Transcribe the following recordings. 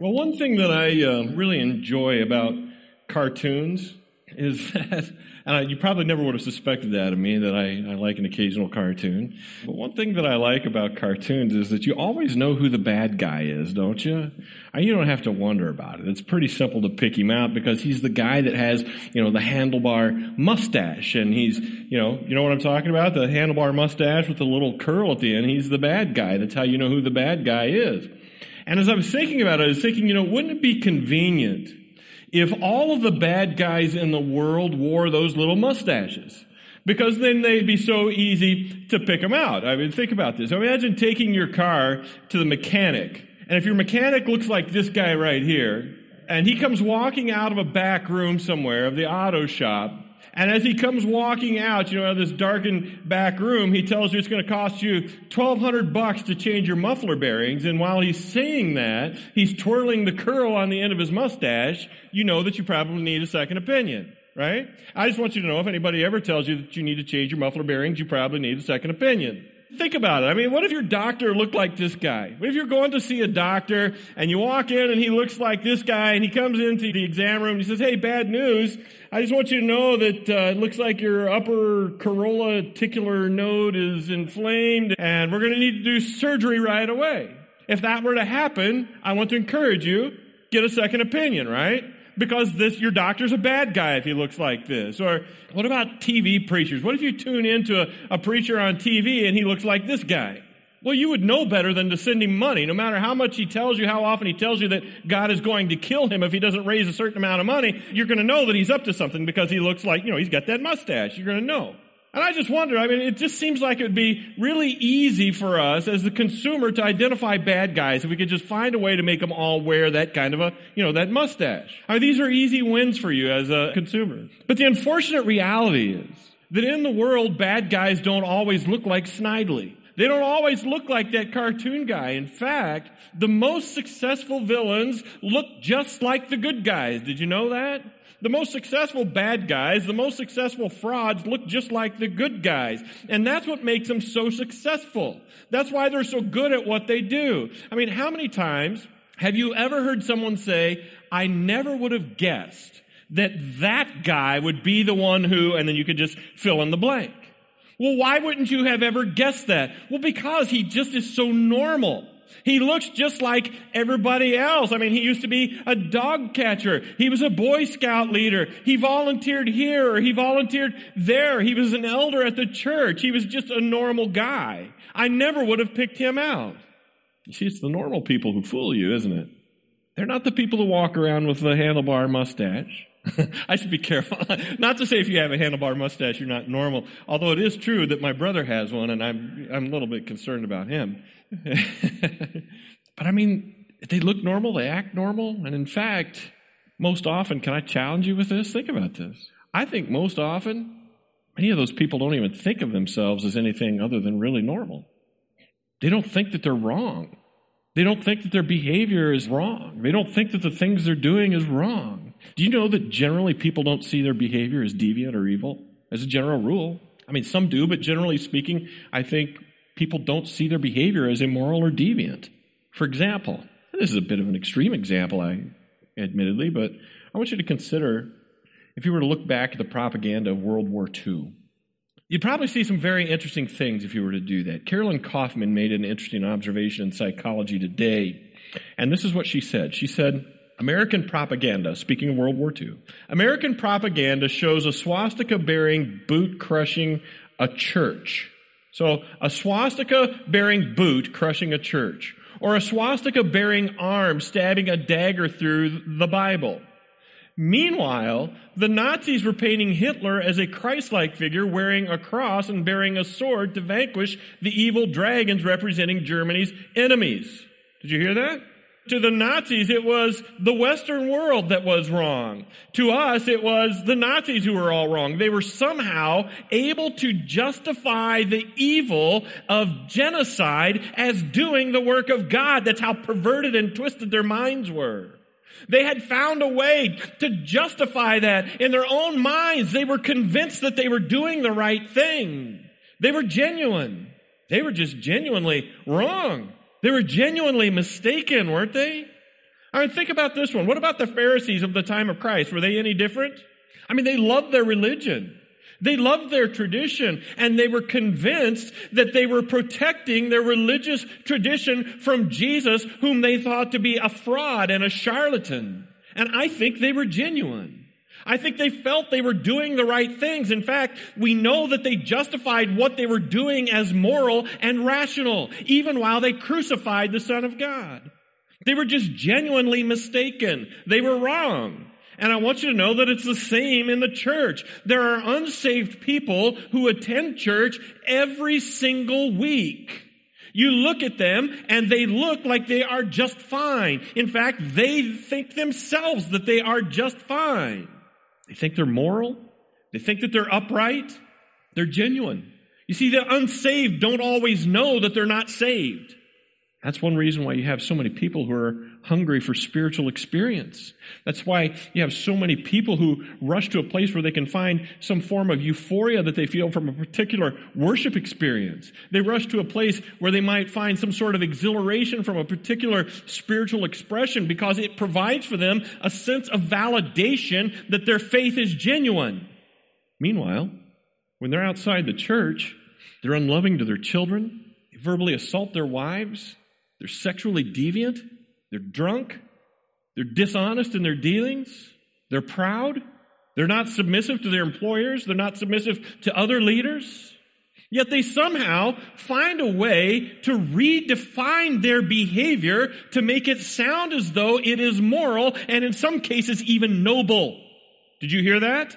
Well, one thing that I uh, really enjoy about cartoons is that, and you probably never would have suspected that of me, that I, I like an occasional cartoon. But one thing that I like about cartoons is that you always know who the bad guy is, don't you? You don't have to wonder about it. It's pretty simple to pick him out because he's the guy that has, you know, the handlebar mustache and he's, you know, you know what I'm talking about? The handlebar mustache with the little curl at the end. He's the bad guy. That's how you know who the bad guy is. And as I was thinking about it, I was thinking, you know, wouldn't it be convenient if all of the bad guys in the world wore those little mustaches? Because then they'd be so easy to pick them out. I mean, think about this. Imagine taking your car to the mechanic, and if your mechanic looks like this guy right here, and he comes walking out of a back room somewhere of the auto shop, and as he comes walking out, you know, out of this darkened back room, he tells you it's going to cost you 1200 bucks to change your muffler bearings. And while he's saying that, he's twirling the curl on the end of his mustache. You know that you probably need a second opinion, right? I just want you to know if anybody ever tells you that you need to change your muffler bearings, you probably need a second opinion. Think about it. I mean, what if your doctor looked like this guy? What if you're going to see a doctor and you walk in and he looks like this guy and he comes into the exam room and he says, Hey, bad news. I just want you to know that uh, it looks like your upper corolla ticular node is inflamed and we're going to need to do surgery right away. If that were to happen, I want to encourage you, get a second opinion, right? Because this, your doctor's a bad guy if he looks like this. Or what about TV preachers? What if you tune into a, a preacher on TV and he looks like this guy? Well, you would know better than to send him money, no matter how much he tells you, how often he tells you that God is going to kill him if he doesn't raise a certain amount of money. You're going to know that he's up to something because he looks like, you know, he's got that mustache. You're going to know. And I just wonder, I mean, it just seems like it would be really easy for us as the consumer to identify bad guys if we could just find a way to make them all wear that kind of a, you know, that mustache. I mean, these are easy wins for you as a consumer. But the unfortunate reality is that in the world, bad guys don't always look like Snidely. They don't always look like that cartoon guy. In fact, the most successful villains look just like the good guys. Did you know that? The most successful bad guys, the most successful frauds look just like the good guys. And that's what makes them so successful. That's why they're so good at what they do. I mean, how many times have you ever heard someone say, I never would have guessed that that guy would be the one who, and then you could just fill in the blank. Well, why wouldn't you have ever guessed that? Well, because he just is so normal. He looks just like everybody else. I mean, he used to be a dog catcher. He was a Boy Scout leader. He volunteered here or he volunteered there. He was an elder at the church. He was just a normal guy. I never would have picked him out. You see, it's the normal people who fool you, isn't it? They're not the people who walk around with the handlebar mustache. I should be careful. not to say if you have a handlebar mustache, you're not normal. Although it is true that my brother has one, and I'm, I'm a little bit concerned about him. but I mean, they look normal, they act normal, and in fact, most often, can I challenge you with this? Think about this. I think most often, many of those people don't even think of themselves as anything other than really normal. They don't think that they're wrong. They don't think that their behavior is wrong. They don't think that the things they're doing is wrong. Do you know that generally people don't see their behavior as deviant or evil? As a general rule. I mean, some do, but generally speaking, I think people don't see their behavior as immoral or deviant. For example, this is a bit of an extreme example, I admittedly, but I want you to consider if you were to look back at the propaganda of World War II. You'd probably see some very interesting things if you were to do that. Carolyn Kaufman made an interesting observation in Psychology Today, and this is what she said. She said, American propaganda, speaking of World War II, American propaganda shows a swastika bearing, boot crushing a church so a swastika bearing boot crushing a church, or a swastika bearing arm stabbing a dagger through the Bible. Meanwhile, the Nazis were painting Hitler as a Christ-like figure wearing a cross and bearing a sword to vanquish the evil dragons representing Germany's enemies. Did you hear that? To the Nazis, it was the Western world that was wrong. To us, it was the Nazis who were all wrong. They were somehow able to justify the evil of genocide as doing the work of God. That's how perverted and twisted their minds were. They had found a way to justify that in their own minds. They were convinced that they were doing the right thing. They were genuine. They were just genuinely wrong. They were genuinely mistaken, weren't they? I mean, think about this one. What about the Pharisees of the time of Christ? Were they any different? I mean, they loved their religion. They loved their tradition and they were convinced that they were protecting their religious tradition from Jesus, whom they thought to be a fraud and a charlatan. And I think they were genuine. I think they felt they were doing the right things. In fact, we know that they justified what they were doing as moral and rational, even while they crucified the Son of God. They were just genuinely mistaken. They were wrong. And I want you to know that it's the same in the church. There are unsaved people who attend church every single week. You look at them and they look like they are just fine. In fact, they think themselves that they are just fine. They think they're moral. They think that they're upright. They're genuine. You see, the unsaved don't always know that they're not saved. That's one reason why you have so many people who are hungry for spiritual experience. That's why you have so many people who rush to a place where they can find some form of euphoria that they feel from a particular worship experience. They rush to a place where they might find some sort of exhilaration from a particular spiritual expression because it provides for them a sense of validation that their faith is genuine. Meanwhile, when they're outside the church, they're unloving to their children, they verbally assault their wives, they're sexually deviant. They're drunk. They're dishonest in their dealings. They're proud. They're not submissive to their employers. They're not submissive to other leaders. Yet they somehow find a way to redefine their behavior to make it sound as though it is moral and in some cases even noble. Did you hear that?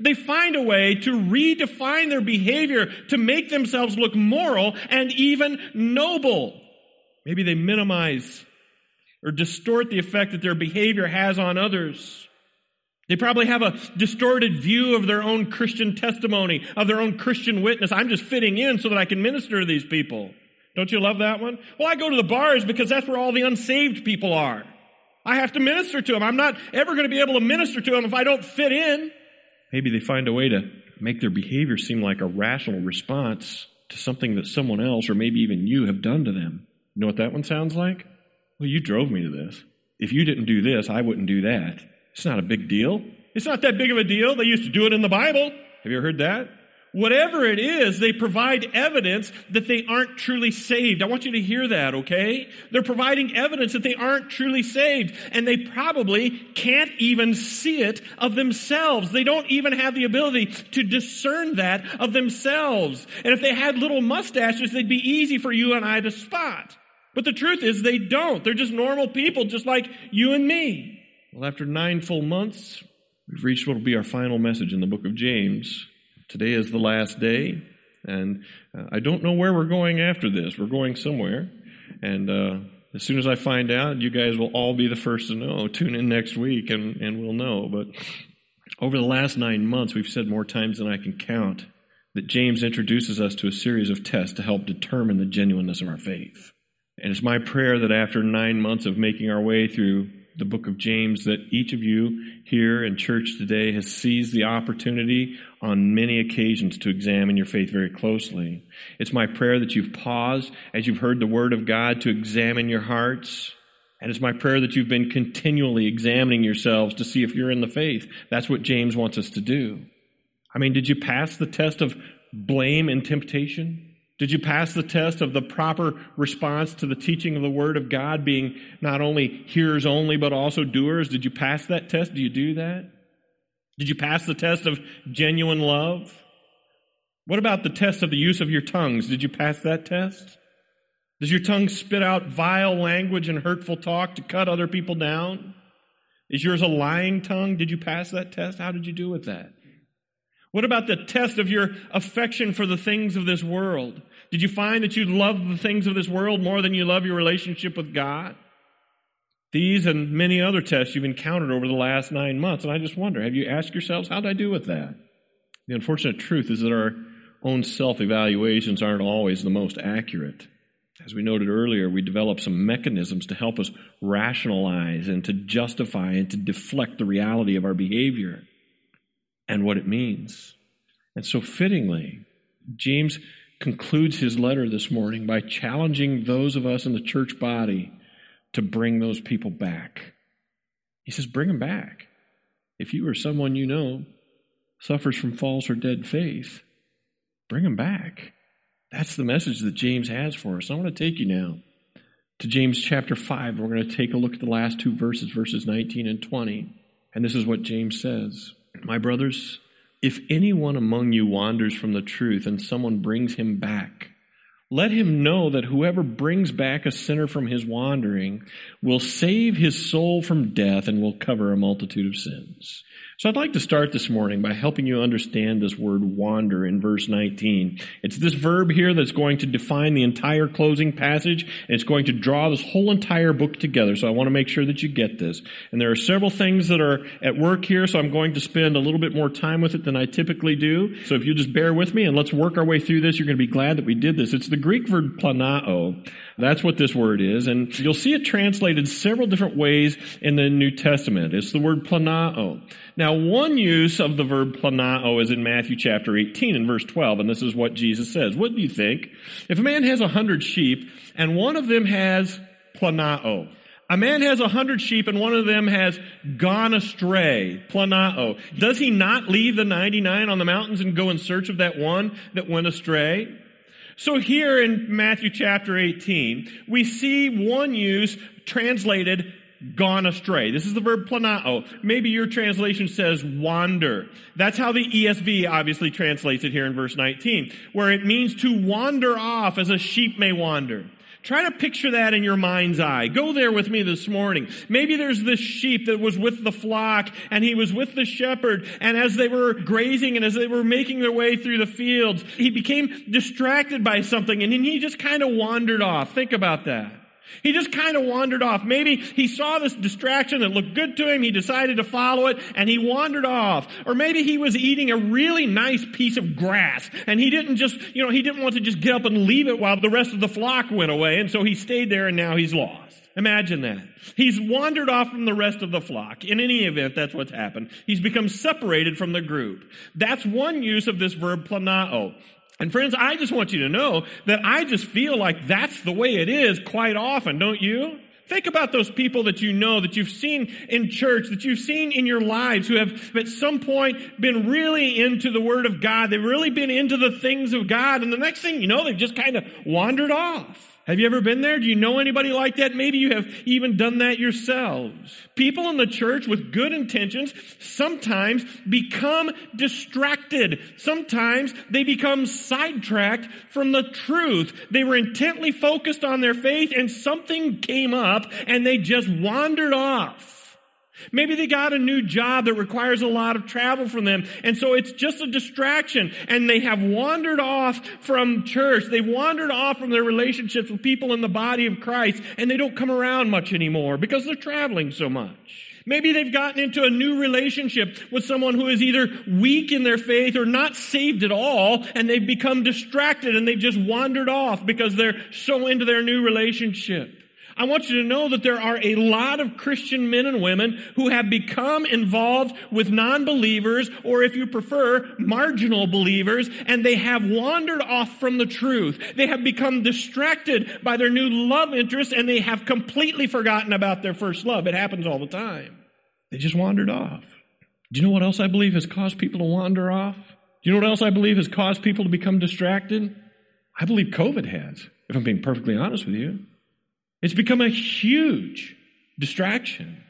They find a way to redefine their behavior to make themselves look moral and even noble. Maybe they minimize or distort the effect that their behavior has on others. They probably have a distorted view of their own Christian testimony, of their own Christian witness. I'm just fitting in so that I can minister to these people. Don't you love that one? Well, I go to the bars because that's where all the unsaved people are. I have to minister to them. I'm not ever going to be able to minister to them if I don't fit in. Maybe they find a way to make their behavior seem like a rational response to something that someone else or maybe even you have done to them. You know what that one sounds like? Well, you drove me to this. If you didn't do this, I wouldn't do that. It's not a big deal. It's not that big of a deal. They used to do it in the Bible. Have you ever heard that? Whatever it is, they provide evidence that they aren't truly saved. I want you to hear that, okay? They're providing evidence that they aren't truly saved, and they probably can't even see it of themselves. They don't even have the ability to discern that of themselves. And if they had little mustaches, they'd be easy for you and I to spot. But the truth is they don't. They're just normal people, just like you and me. Well, after nine full months, we've reached what will be our final message in the book of James. Today is the last day, and uh, I don't know where we're going after this. We're going somewhere. And uh, as soon as I find out, you guys will all be the first to know. Tune in next week and, and we'll know. But over the last nine months, we've said more times than I can count that James introduces us to a series of tests to help determine the genuineness of our faith. And it's my prayer that after nine months of making our way through the book of James, that each of you here in church today has seized the opportunity on many occasions to examine your faith very closely. It's my prayer that you've paused as you've heard the word of God to examine your hearts. And it's my prayer that you've been continually examining yourselves to see if you're in the faith. That's what James wants us to do. I mean, did you pass the test of blame and temptation? Did you pass the test of the proper response to the teaching of the Word of God being not only hearers only, but also doers? Did you pass that test? Do you do that? Did you pass the test of genuine love? What about the test of the use of your tongues? Did you pass that test? Does your tongue spit out vile language and hurtful talk to cut other people down? Is yours a lying tongue? Did you pass that test? How did you do with that? What about the test of your affection for the things of this world? Did you find that you love the things of this world more than you love your relationship with God? These and many other tests you've encountered over the last nine months. And I just wonder, have you asked yourselves, how did I do with that? The unfortunate truth is that our own self evaluations aren't always the most accurate. As we noted earlier, we develop some mechanisms to help us rationalize and to justify and to deflect the reality of our behavior and what it means. And so, fittingly, James concludes his letter this morning by challenging those of us in the church body to bring those people back. He says, bring them back. If you or someone you know suffers from false or dead faith, bring them back. That's the message that James has for us. I want to take you now to James chapter 5. We're going to take a look at the last two verses, verses 19 and 20. And this is what James says My brothers, if anyone among you wanders from the truth and someone brings him back, let him know that whoever brings back a sinner from his wandering will save his soul from death and will cover a multitude of sins. So I'd like to start this morning by helping you understand this word wander in verse 19. It's this verb here that's going to define the entire closing passage and it's going to draw this whole entire book together. So I want to make sure that you get this. And there are several things that are at work here, so I'm going to spend a little bit more time with it than I typically do. So if you just bear with me and let's work our way through this, you're going to be glad that we did this. It's the Greek verb planao. That's what this word is. And you'll see it translated several different ways in the New Testament. It's the word planao. Now, one use of the verb planao is in Matthew chapter 18 and verse 12, and this is what Jesus says. What do you think? If a man has a hundred sheep and one of them has planao, a man has a hundred sheep and one of them has gone astray, planao. Does he not leave the 99 on the mountains and go in search of that one that went astray? So here in Matthew chapter 18, we see one use translated gone astray. This is the verb planao. Maybe your translation says wander. That's how the ESV obviously translates it here in verse 19, where it means to wander off as a sheep may wander. Try to picture that in your mind's eye. Go there with me this morning. Maybe there's this sheep that was with the flock and he was with the shepherd and as they were grazing and as they were making their way through the fields, he became distracted by something and he just kind of wandered off. Think about that. He just kind of wandered off. Maybe he saw this distraction that looked good to him. He decided to follow it and he wandered off. Or maybe he was eating a really nice piece of grass and he didn't just, you know, he didn't want to just get up and leave it while the rest of the flock went away. And so he stayed there and now he's lost. Imagine that. He's wandered off from the rest of the flock. In any event, that's what's happened. He's become separated from the group. That's one use of this verb planao. And friends, I just want you to know that I just feel like that's the way it is quite often, don't you? Think about those people that you know, that you've seen in church, that you've seen in your lives who have at some point been really into the Word of God. They've really been into the things of God. And the next thing you know, they've just kind of wandered off. Have you ever been there? Do you know anybody like that? Maybe you have even done that yourselves. People in the church with good intentions sometimes become distracted. Sometimes they become sidetracked from the truth. They were intently focused on their faith and something came up and they just wandered off. Maybe they got a new job that requires a lot of travel from them. And so it's just a distraction. And they have wandered off from church. They wandered off from their relationships with people in the body of Christ. And they don't come around much anymore because they're traveling so much. Maybe they've gotten into a new relationship with someone who is either weak in their faith or not saved at all, and they've become distracted and they've just wandered off because they're so into their new relationship. I want you to know that there are a lot of Christian men and women who have become involved with non-believers, or if you prefer, marginal believers, and they have wandered off from the truth. They have become distracted by their new love interest, and they have completely forgotten about their first love. It happens all the time. They just wandered off. Do you know what else I believe has caused people to wander off? Do you know what else I believe has caused people to become distracted? I believe COVID has, if I'm being perfectly honest with you. It's become a huge distraction.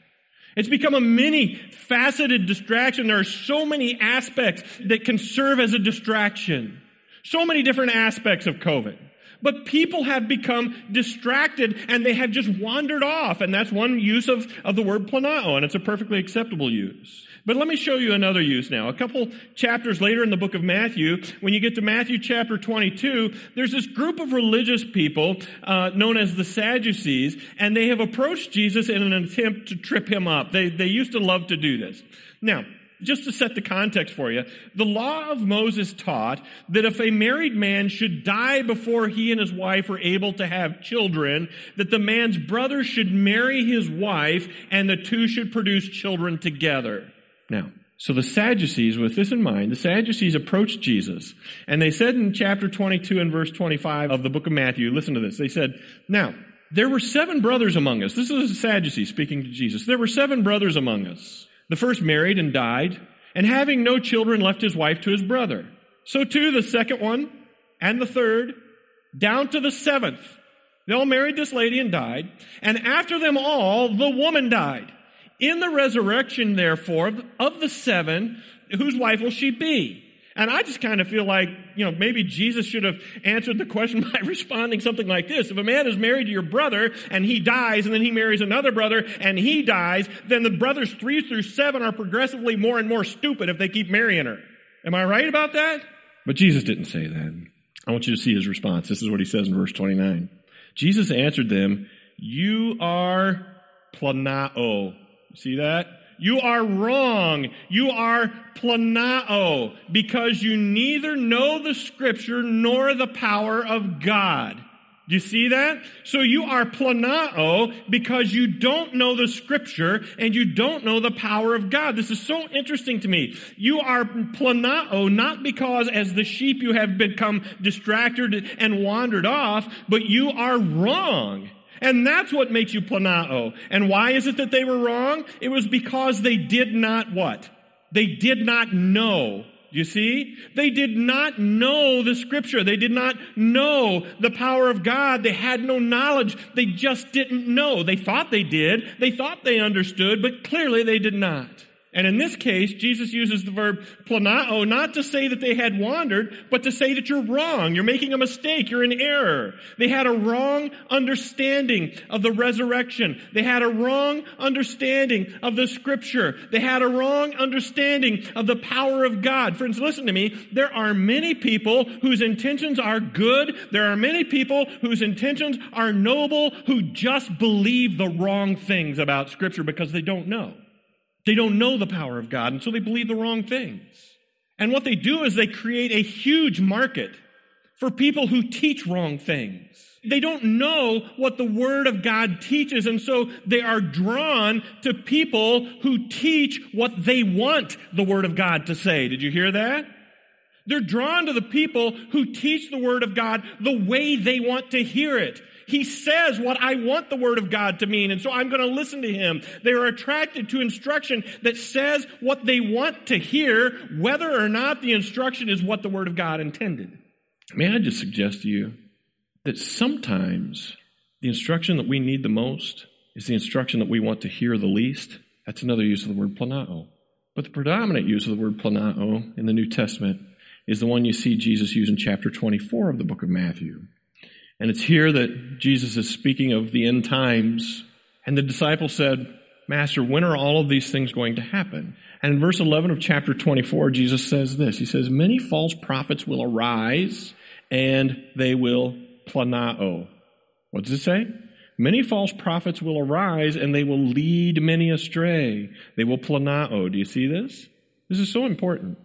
It's become a many faceted distraction. There are so many aspects that can serve as a distraction. So many different aspects of COVID. But people have become distracted and they have just wandered off. And that's one use of, of the word planao, and it's a perfectly acceptable use. But let me show you another use now. A couple chapters later in the book of Matthew, when you get to Matthew chapter 22, there's this group of religious people uh, known as the Sadducees, and they have approached Jesus in an attempt to trip him up. They, they used to love to do this. Now, just to set the context for you, the law of Moses taught that if a married man should die before he and his wife were able to have children, that the man's brother should marry his wife and the two should produce children together. Now, so the Sadducees, with this in mind, the Sadducees approached Jesus, and they said in chapter 22 and verse 25 of the book of Matthew, listen to this. They said, Now, There were seven brothers among us. This is a Sadducee speaking to Jesus. There were seven brothers among us. The first married and died, and having no children left his wife to his brother. So too the second one, and the third, down to the seventh. They all married this lady and died. And after them all, the woman died. In the resurrection, therefore, of the seven, whose wife will she be? And I just kind of feel like, you know, maybe Jesus should have answered the question by responding something like this. If a man is married to your brother and he dies and then he marries another brother and he dies, then the brothers three through seven are progressively more and more stupid if they keep marrying her. Am I right about that? But Jesus didn't say that. I want you to see his response. This is what he says in verse 29. Jesus answered them, You are planao. See that? You are wrong. You are planao because you neither know the scripture nor the power of God. Do you see that? So you are planao because you don't know the scripture and you don't know the power of God. This is so interesting to me. You are planao not because as the sheep you have become distracted and wandered off, but you are wrong. And that's what makes you planao. And why is it that they were wrong? It was because they did not what? They did not know you see? They did not know the scripture. They did not know the power of God. They had no knowledge. They just didn't know. They thought they did. They thought they understood, but clearly they did not. And in this case, Jesus uses the verb planao not to say that they had wandered, but to say that you're wrong. You're making a mistake. You're in error. They had a wrong understanding of the resurrection. They had a wrong understanding of the scripture. They had a wrong understanding of the power of God. Friends, listen to me. There are many people whose intentions are good. There are many people whose intentions are noble who just believe the wrong things about scripture because they don't know. They don't know the power of God, and so they believe the wrong things. And what they do is they create a huge market for people who teach wrong things. They don't know what the Word of God teaches, and so they are drawn to people who teach what they want the Word of God to say. Did you hear that? They're drawn to the people who teach the Word of God the way they want to hear it. He says what I want the Word of God to mean, and so I'm going to listen to Him. They are attracted to instruction that says what they want to hear, whether or not the instruction is what the Word of God intended. May I just suggest to you that sometimes the instruction that we need the most is the instruction that we want to hear the least. That's another use of the word planao. But the predominant use of the word planao in the New Testament is the one you see Jesus use in chapter 24 of the book of Matthew. And it's here that Jesus is speaking of the end times. And the disciple said, Master, when are all of these things going to happen? And in verse 11 of chapter 24, Jesus says this. He says, Many false prophets will arise and they will planao. What does it say? Many false prophets will arise and they will lead many astray. They will planao. Do you see this? This is so important.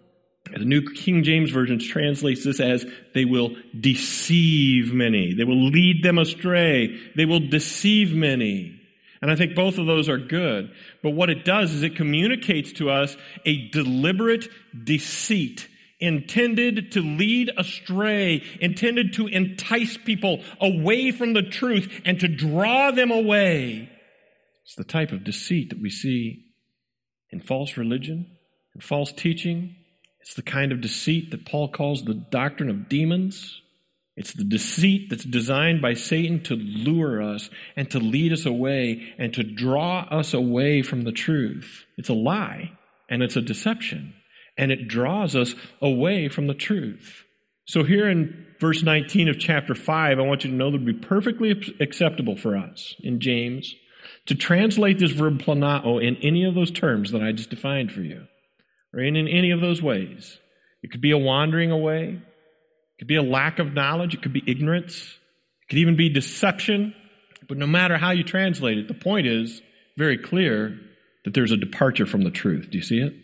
The New King James Version translates this as they will deceive many. They will lead them astray. They will deceive many. And I think both of those are good. But what it does is it communicates to us a deliberate deceit intended to lead astray, intended to entice people away from the truth and to draw them away. It's the type of deceit that we see in false religion, in false teaching, it's the kind of deceit that Paul calls the doctrine of demons. It's the deceit that's designed by Satan to lure us and to lead us away and to draw us away from the truth. It's a lie and it's a deception and it draws us away from the truth. So here in verse 19 of chapter 5, I want you to know that it would be perfectly acceptable for us in James to translate this verb planao in any of those terms that I just defined for you or in, in any of those ways. It could be a wandering away. It could be a lack of knowledge. It could be ignorance. It could even be deception. But no matter how you translate it, the point is very clear that there's a departure from the truth. Do you see it?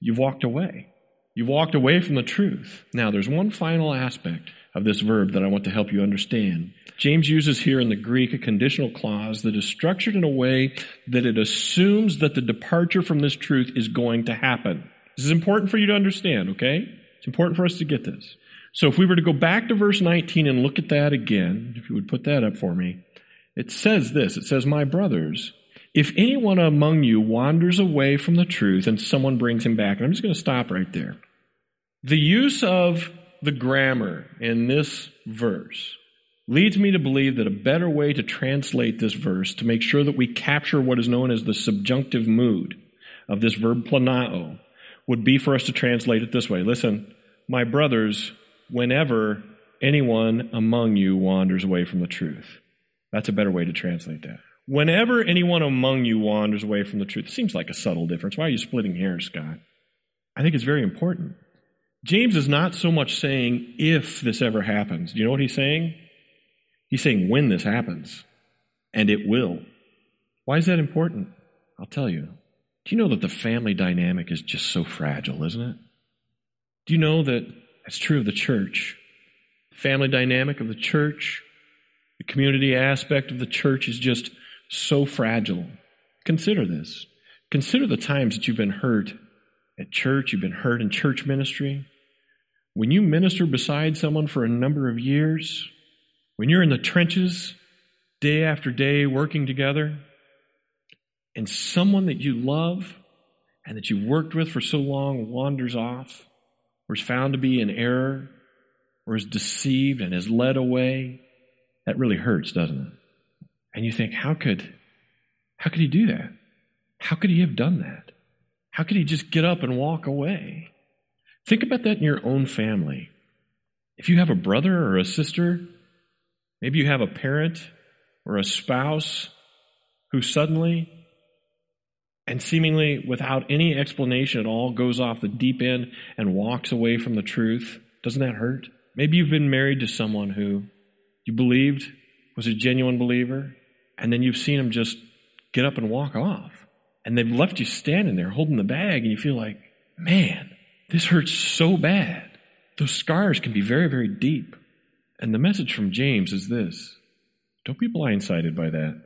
You've walked away. You've walked away from the truth. Now, there's one final aspect of this verb that I want to help you understand. James uses here in the Greek a conditional clause that is structured in a way that it assumes that the departure from this truth is going to happen. This is important for you to understand, okay? It's important for us to get this. So if we were to go back to verse 19 and look at that again, if you would put that up for me, It says this it says, My brothers, if anyone among you wanders away from the truth and someone brings him back, and I'm just going to stop right there. The use of the grammar in this verse leads me to believe that a better way to translate this verse to make sure that we capture what is known as the subjunctive mood of this verb planao would be for us to translate it this way. Listen, my brothers, whenever anyone among you wanders away from the truth. That's a better way to translate that. Whenever anyone among you wanders away from the truth, it seems like a subtle difference. Why are you splitting hairs, Scott? I think it's very important. James is not so much saying if this ever happens. Do you know what he's saying? He's saying when this happens, and it will. Why is that important? I'll tell you. Do you know that the family dynamic is just so fragile, isn't it? Do you know that that's true of the church? The family dynamic of the church, the community aspect of the church is just so fragile. Consider this. Consider the times that you've been hurt at church, you've been hurt in church ministry. When you minister beside someone for a number of years, when you're in the trenches day after day working together, and someone that you love and that you've worked with for so long wanders off or is found to be in error or is deceived and is led away, that really hurts, doesn't it? And you think, how could, how could he do that? How could he have done that? How could he just get up and walk away? Think about that in your own family. If you have a brother or a sister, maybe you have a parent or a spouse who suddenly and seemingly without any explanation at all goes off the deep end and walks away from the truth, doesn't that hurt? Maybe you've been married to someone who you believed was a genuine believer, and then you've seen them just get up and walk off. And they've left you standing there holding the bag, and you feel like, man, this hurts so bad. Those scars can be very, very deep. And the message from James is this don't be blindsided by that.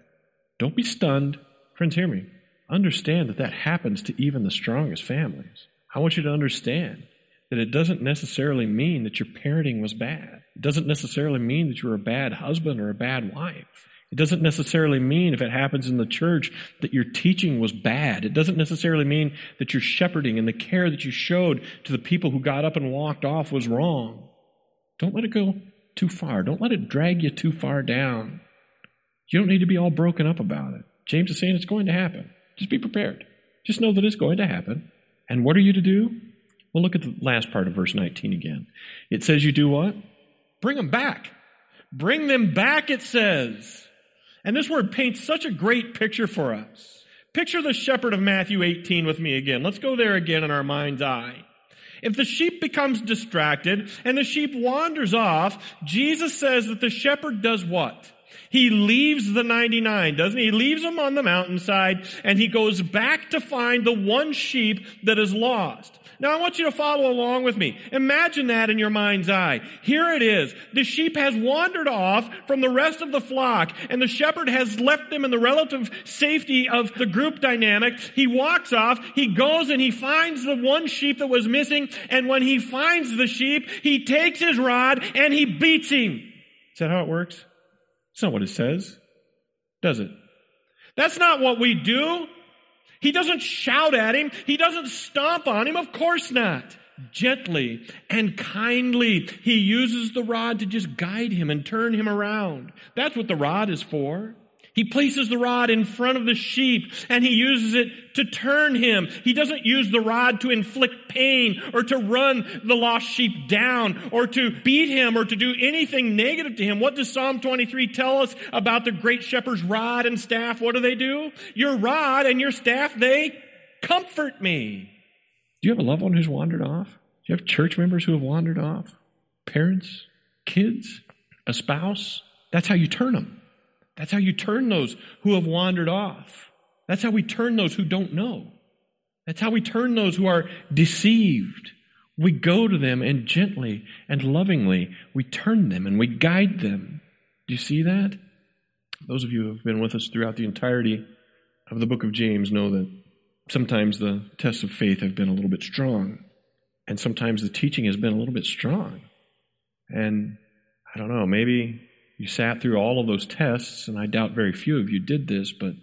Don't be stunned. Friends, hear me. Understand that that happens to even the strongest families. I want you to understand that it doesn't necessarily mean that your parenting was bad. It doesn't necessarily mean that you're a bad husband or a bad wife. It doesn't necessarily mean if it happens in the church that your teaching was bad. It doesn't necessarily mean that your shepherding and the care that you showed to the people who got up and walked off was wrong. Don't let it go too far. Don't let it drag you too far down. You don't need to be all broken up about it. James is saying it's going to happen. Just be prepared. Just know that it's going to happen. And what are you to do? Well, look at the last part of verse 19 again. It says, You do what? Bring them back. Bring them back, it says. And this word paints such a great picture for us. Picture the shepherd of Matthew 18 with me again. Let's go there again in our mind's eye. If the sheep becomes distracted and the sheep wanders off, Jesus says that the shepherd does what? He leaves the 99, doesn't he? He leaves them on the mountainside and he goes back to find the one sheep that is lost. Now I want you to follow along with me. Imagine that in your mind's eye. Here it is. The sheep has wandered off from the rest of the flock and the shepherd has left them in the relative safety of the group dynamic. He walks off, he goes and he finds the one sheep that was missing and when he finds the sheep, he takes his rod and he beats him. Is that how it works? That's not what it says, does it? That's not what we do. He doesn't shout at him. He doesn't stomp on him. Of course not. Gently and kindly, he uses the rod to just guide him and turn him around. That's what the rod is for. He places the rod in front of the sheep and he uses it to turn him. He doesn't use the rod to inflict pain or to run the lost sheep down or to beat him or to do anything negative to him. What does Psalm 23 tell us about the great shepherd's rod and staff? What do they do? Your rod and your staff, they comfort me. Do you have a loved one who's wandered off? Do you have church members who have wandered off? Parents? Kids? A spouse? That's how you turn them. That's how you turn those who have wandered off. That's how we turn those who don't know. That's how we turn those who are deceived. We go to them and gently and lovingly we turn them and we guide them. Do you see that? Those of you who have been with us throughout the entirety of the book of James know that sometimes the tests of faith have been a little bit strong, and sometimes the teaching has been a little bit strong. And I don't know, maybe you sat through all of those tests, and I doubt very few of you did this, but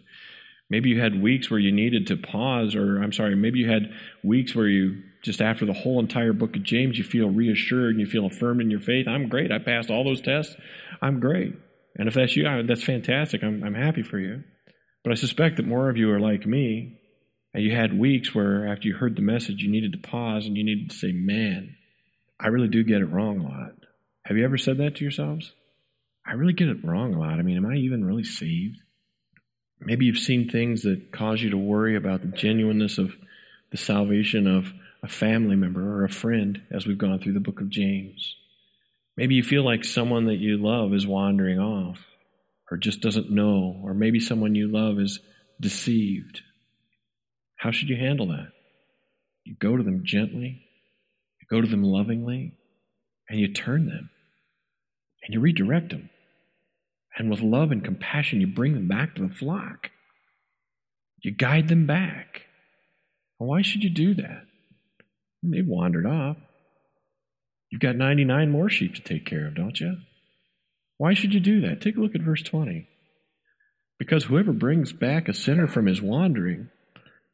maybe you had weeks where you needed to pause, or I'm sorry, maybe you had weeks where you just after the whole entire book of James, you feel reassured and you feel affirmed in your faith. I'm great. I passed all those tests. I'm great. And if that's you, that's fantastic. I'm, I'm happy for you. But I suspect that more of you are like me, and you had weeks where after you heard the message, you needed to pause and you needed to say, man, I really do get it wrong a lot. Have you ever said that to yourselves? I really get it wrong a lot. I mean, am I even really saved? Maybe you've seen things that cause you to worry about the genuineness of the salvation of a family member or a friend as we've gone through the book of James. Maybe you feel like someone that you love is wandering off or just doesn't know, or maybe someone you love is deceived. How should you handle that? You go to them gently, you go to them lovingly, and you turn them and you redirect them. And with love and compassion, you bring them back to the flock. You guide them back. Why should you do that? They've wandered off. You've got 99 more sheep to take care of, don't you? Why should you do that? Take a look at verse 20. Because whoever brings back a sinner from his wandering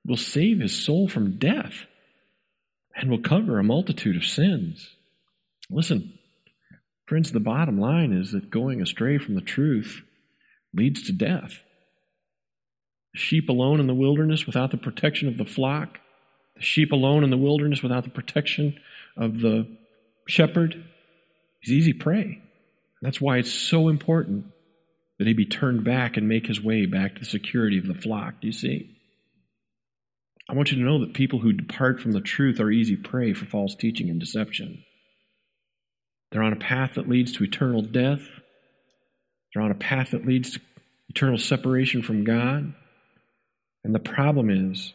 will save his soul from death and will cover a multitude of sins. Listen, friends, the bottom line is that going astray from the truth leads to death. Sheep alone in the wilderness without the protection of the flock the sheep alone in the wilderness without the protection of the shepherd is easy prey. That's why it's so important that he be turned back and make his way back to the security of the flock. Do you see? I want you to know that people who depart from the truth are easy prey for false teaching and deception. They're on a path that leads to eternal death. They're on a path that leads to eternal separation from God. And the problem is,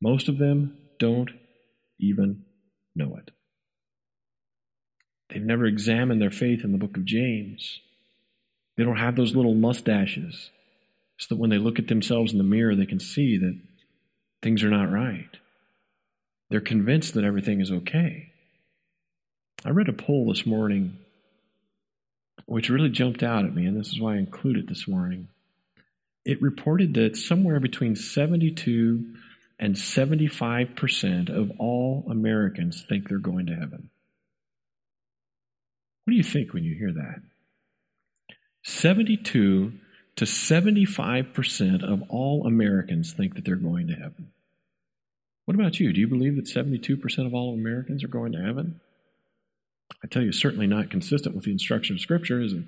most of them don't even know it. They've never examined their faith in the book of James. They don't have those little mustaches so that when they look at themselves in the mirror, they can see that things are not right. They're convinced that everything is okay. I read a poll this morning which really jumped out at me, and this is why I included this morning. It reported that somewhere between 72 and 75% of all Americans think they're going to heaven. What do you think when you hear that? 72 to 75% of all Americans think that they're going to heaven. What about you? Do you believe that 72% of all Americans are going to heaven? I tell you, certainly not consistent with the instruction of Scripture, is it?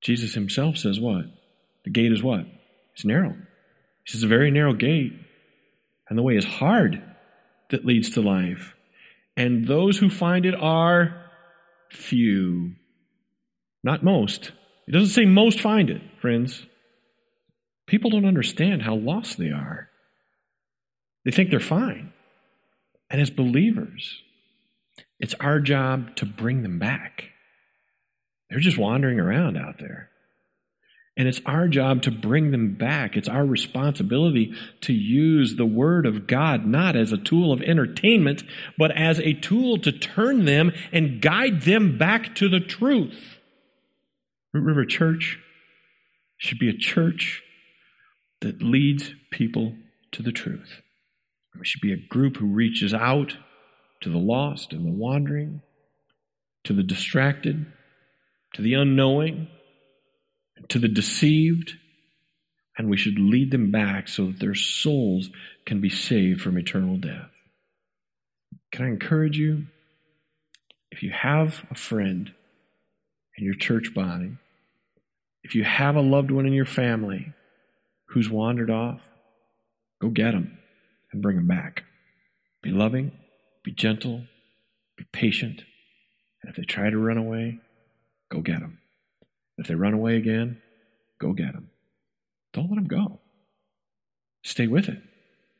Jesus himself says what? The gate is what? It's narrow. He says, a very narrow gate and the way is hard that leads to life. And those who find it are few. Not most. It doesn't say most find it, friends. People don't understand how lost they are. They think they're fine. And as believers, it's our job to bring them back. They're just wandering around out there. And it's our job to bring them back. It's our responsibility to use the Word of God not as a tool of entertainment, but as a tool to turn them and guide them back to the truth. Root River Church should be a church that leads people to the truth. We should be a group who reaches out to the lost and the wandering, to the distracted, to the unknowing to the deceived, and we should lead them back so that their souls can be saved from eternal death. Can I encourage you? If you have a friend in your church body, if you have a loved one in your family who's wandered off, go get them and bring them back. Be loving, be gentle, be patient, and if they try to run away, go get them. If they run away again, go get them. Don't let them go. Stay with it.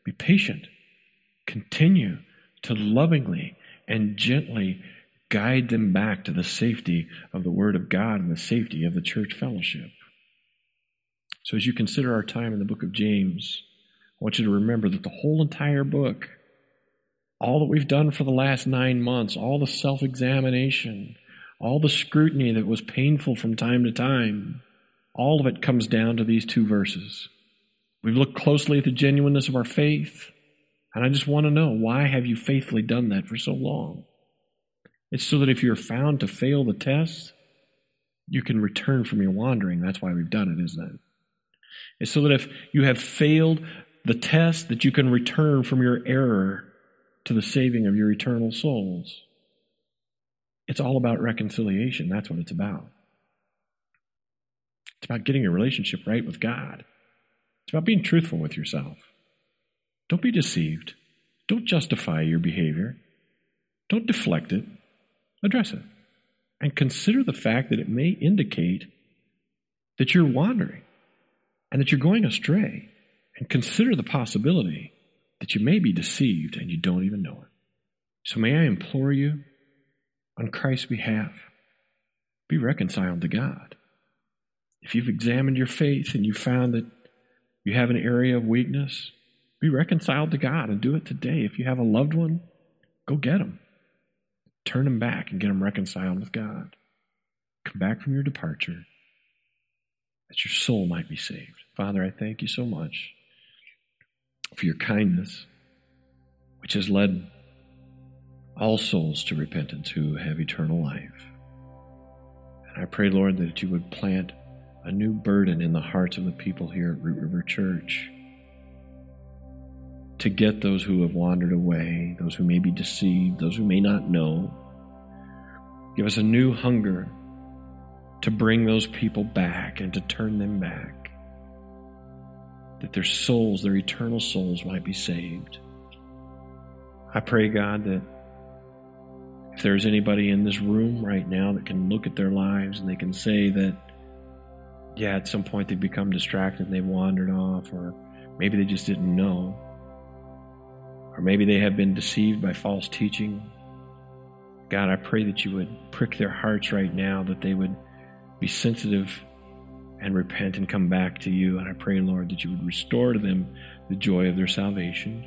Be patient. Continue to lovingly and gently guide them back to the safety of the Word of God and the safety of the church fellowship. So, as you consider our time in the book of James, I want you to remember that the whole entire book, all that we've done for the last nine months, all the self examination, all the scrutiny that was painful from time to time, all of it comes down to these two verses. We've looked closely at the genuineness of our faith, and I just want to know why have you faithfully done that for so long? It's so that if you're found to fail the test, you can return from your wandering. That's why we've done it, isn't it? It's so that if you have failed the test, that you can return from your error to the saving of your eternal souls. It's all about reconciliation. That's what it's about. It's about getting your relationship right with God. It's about being truthful with yourself. Don't be deceived. Don't justify your behavior. Don't deflect it. Address it. And consider the fact that it may indicate that you're wandering and that you're going astray. And consider the possibility that you may be deceived and you don't even know it. So may I implore you, on Christ's behalf, be reconciled to God. If you've examined your faith and you found that you have an area of weakness, be reconciled to God and do it today. If you have a loved one, go get them. Turn them back and get them reconciled with God. Come back from your departure that your soul might be saved. Father, I thank you so much for your kindness, which has led all souls to repentance who have eternal life. And I pray, Lord, that you would plant a new burden in the hearts of the people here at Root River Church to get those who have wandered away, those who may be deceived, those who may not know. Give us a new hunger to bring those people back and to turn them back, that their souls, their eternal souls, might be saved. I pray, God, that if there's anybody in this room right now that can look at their lives and they can say that yeah, at some point they've become distracted and they wandered off, or maybe they just didn't know, or maybe they have been deceived by false teaching. God, I pray that you would prick their hearts right now, that they would be sensitive and repent and come back to you. And I pray, Lord, that you would restore to them the joy of their salvation.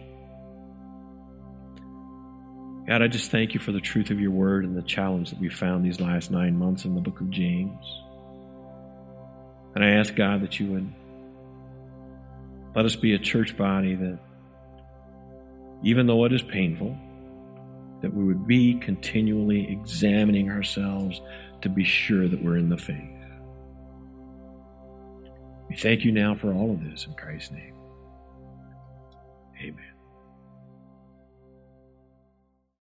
God, I just thank you for the truth of your word and the challenge that we found these last nine months in the book of James. And I ask God that you would let us be a church body that, even though it is painful, that we would be continually examining ourselves to be sure that we're in the faith. We thank you now for all of this in Christ's name. Amen.